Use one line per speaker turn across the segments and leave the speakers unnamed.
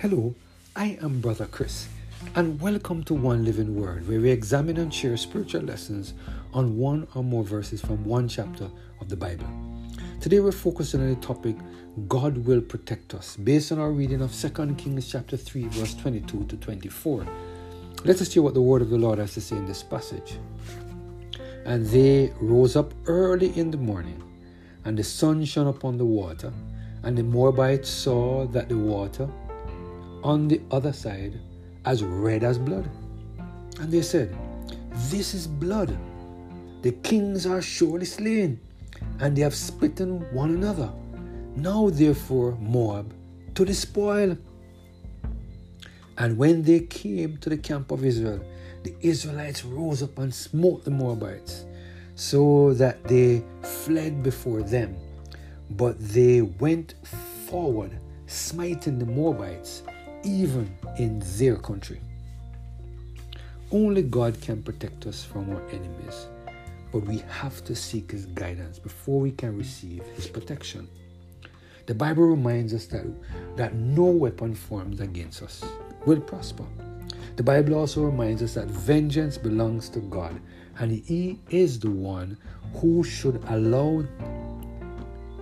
Hello, I am Brother Chris, and welcome to One Living Word, where we examine and share spiritual lessons on one or more verses from one chapter of the Bible. Today we're focusing on the topic God will protect us, based on our reading of 2 Kings chapter 3, verse 22 to 24. Let us hear what the word of the Lord has to say in this passage. And they rose up early in the morning, and the sun shone upon the water, and the Moabites saw that the water on the other side as red as blood. And they said, This is blood. The kings are surely slain, and they have smitten one another. Now, therefore, Moab to the spoil. And when they came to the camp of Israel, the Israelites rose up and smote the Moabites, so that they fled before them. But they went forward, smiting the Moabites, even in their country. Only God can protect us from our enemies, but we have to seek His guidance before we can receive His protection. The Bible reminds us that, that no weapon formed against us will prosper. The Bible also reminds us that vengeance belongs to God, and He is the one who should allow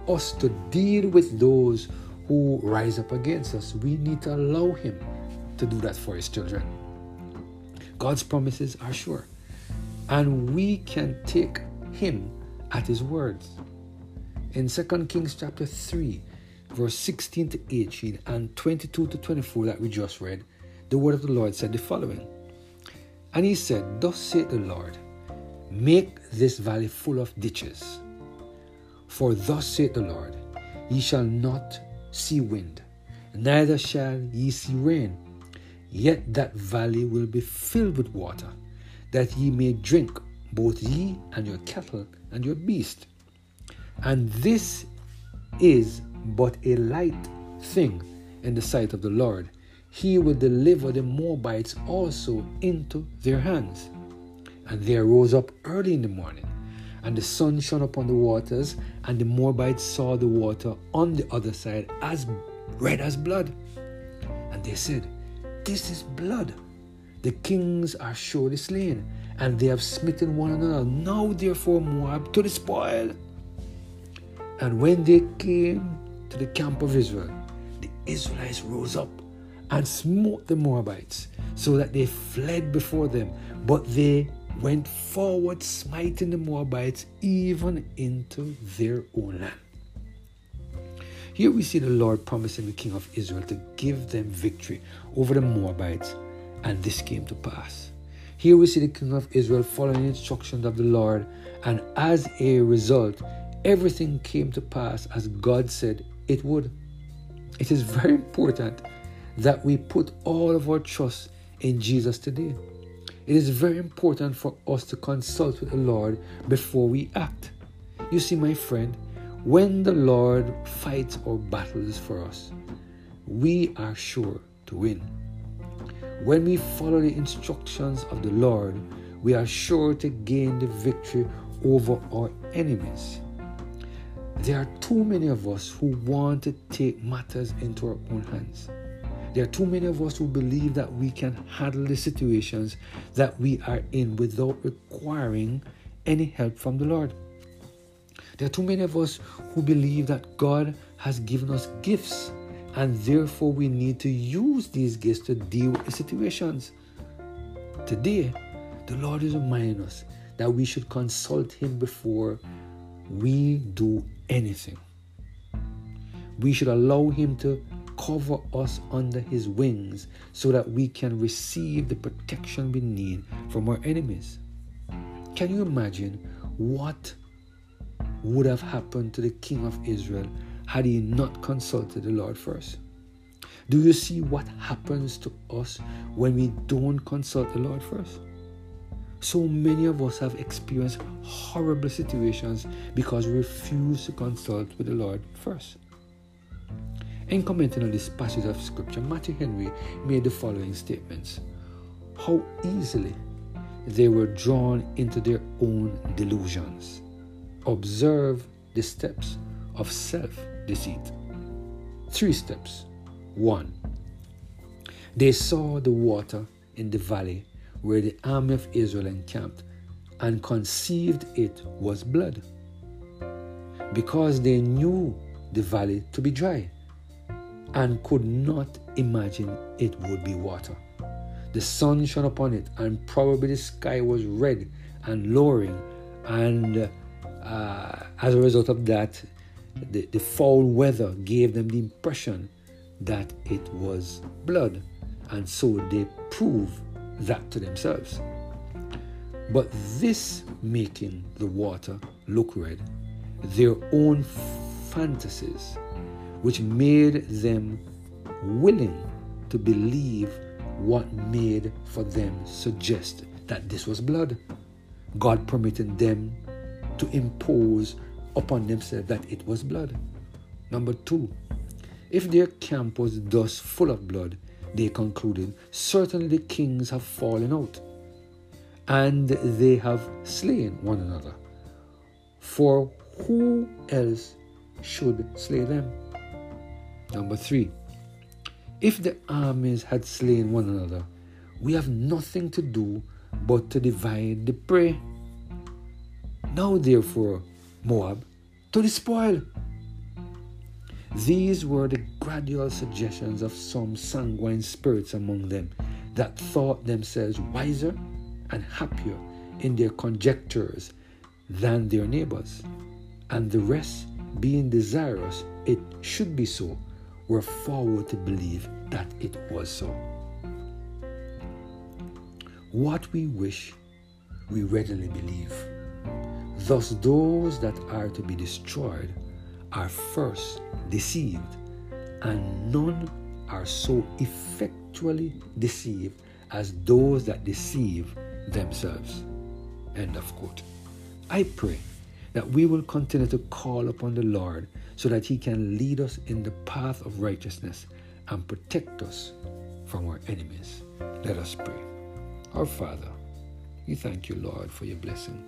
us to deal with those who rise up against us. We need to allow Him to do that for His children. God's promises are sure, and we can take Him at His words. In 2 Kings chapter 3, verse 16 to 18 and 22 to 24 that we just read, the word of the Lord said the following And he said, Thus saith the Lord, Make this valley full of ditches. For thus saith the Lord, Ye shall not see wind, neither shall ye see rain. Yet that valley will be filled with water, that ye may drink, both ye and your cattle and your beast. And this is but a light thing in the sight of the Lord. He will deliver the Moabites also into their hands. And they arose up early in the morning, and the sun shone upon the waters, and the Moabites saw the water on the other side as red as blood. And they said, This is blood. The kings are surely slain, and they have smitten one another. Now, therefore, Moab to the spoil. And when they came to the camp of Israel, the Israelites rose up and smote the Moabites, so that they fled before them. But they went forward, smiting the Moabites even into their own land. Here we see the Lord promising the king of Israel to give them victory over the Moabites, and this came to pass. Here we see the king of Israel following the instructions of the Lord, and as a result, everything came to pass as God said it would. It is very important that we put all of our trust in Jesus today. It is very important for us to consult with the Lord before we act. You see, my friend, when the Lord fights our battles for us, we are sure to win. When we follow the instructions of the Lord, we are sure to gain the victory over our enemies. There are too many of us who want to take matters into our own hands. There are too many of us who believe that we can handle the situations that we are in without requiring any help from the Lord. There are too many of us who believe that God has given us gifts and therefore we need to use these gifts to deal with situations. Today, the Lord is reminding us that we should consult Him before we do anything. We should allow Him to cover us under His wings so that we can receive the protection we need from our enemies. Can you imagine what would have happened to the king of Israel had he not consulted the Lord first? Do you see what happens to us when we don't consult the Lord first? So many of us have experienced horrible situations because we refuse to consult with the Lord first. In commenting on this passage of scripture, Matthew Henry made the following statements How easily they were drawn into their own delusions. Observe the steps of self deceit. Three steps. One, They saw the water in the valley where the army of Israel encamped and conceived it was blood because they knew the valley to be dry and could not imagine it would be water. The sun shone upon it, and probably the sky was red and lowering, and uh, as a result of that, the, the foul weather gave them the impression that it was blood, and so they proved that to themselves. But this making the water look red, their own fantasies, which made them willing to believe what made for them suggest that this was blood. God permitted them to impose upon themselves that it was blood. Number two, if their camp was thus full of blood, they concluded, certainly kings have fallen out, and they have slain one another. For who else should slay them? Number three, if the armies had slain one another, we have nothing to do but to divide the prey. Now, therefore, Moab, to the spoil. These were the gradual suggestions of some sanguine spirits among them that thought themselves wiser and happier in their conjectures than their neighbors, and the rest, being desirous it should be so, were forward to believe that it was so. What we wish, we readily believe. Thus, those that are to be destroyed are first deceived, and none are so effectually deceived as those that deceive themselves. End of quote. I pray that we will continue to call upon the Lord so that He can lead us in the path of righteousness and protect us from our enemies. Let us pray. Our Father, we thank you, Lord, for your blessing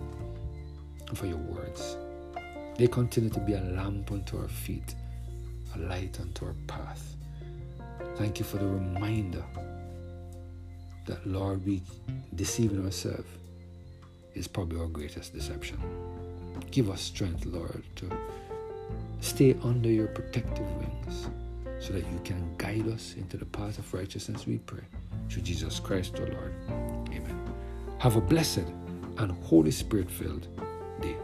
and for your words. They continue to be a lamp unto our feet, a light unto our path. Thank you for the reminder that, Lord, we deceiving ourselves is probably our greatest deception. Give us strength, Lord, to stay under your protective wings so that you can guide us into the path of righteousness, we pray. Through Jesus Christ, our Lord. Amen. Have a blessed and Holy Spirit filled day.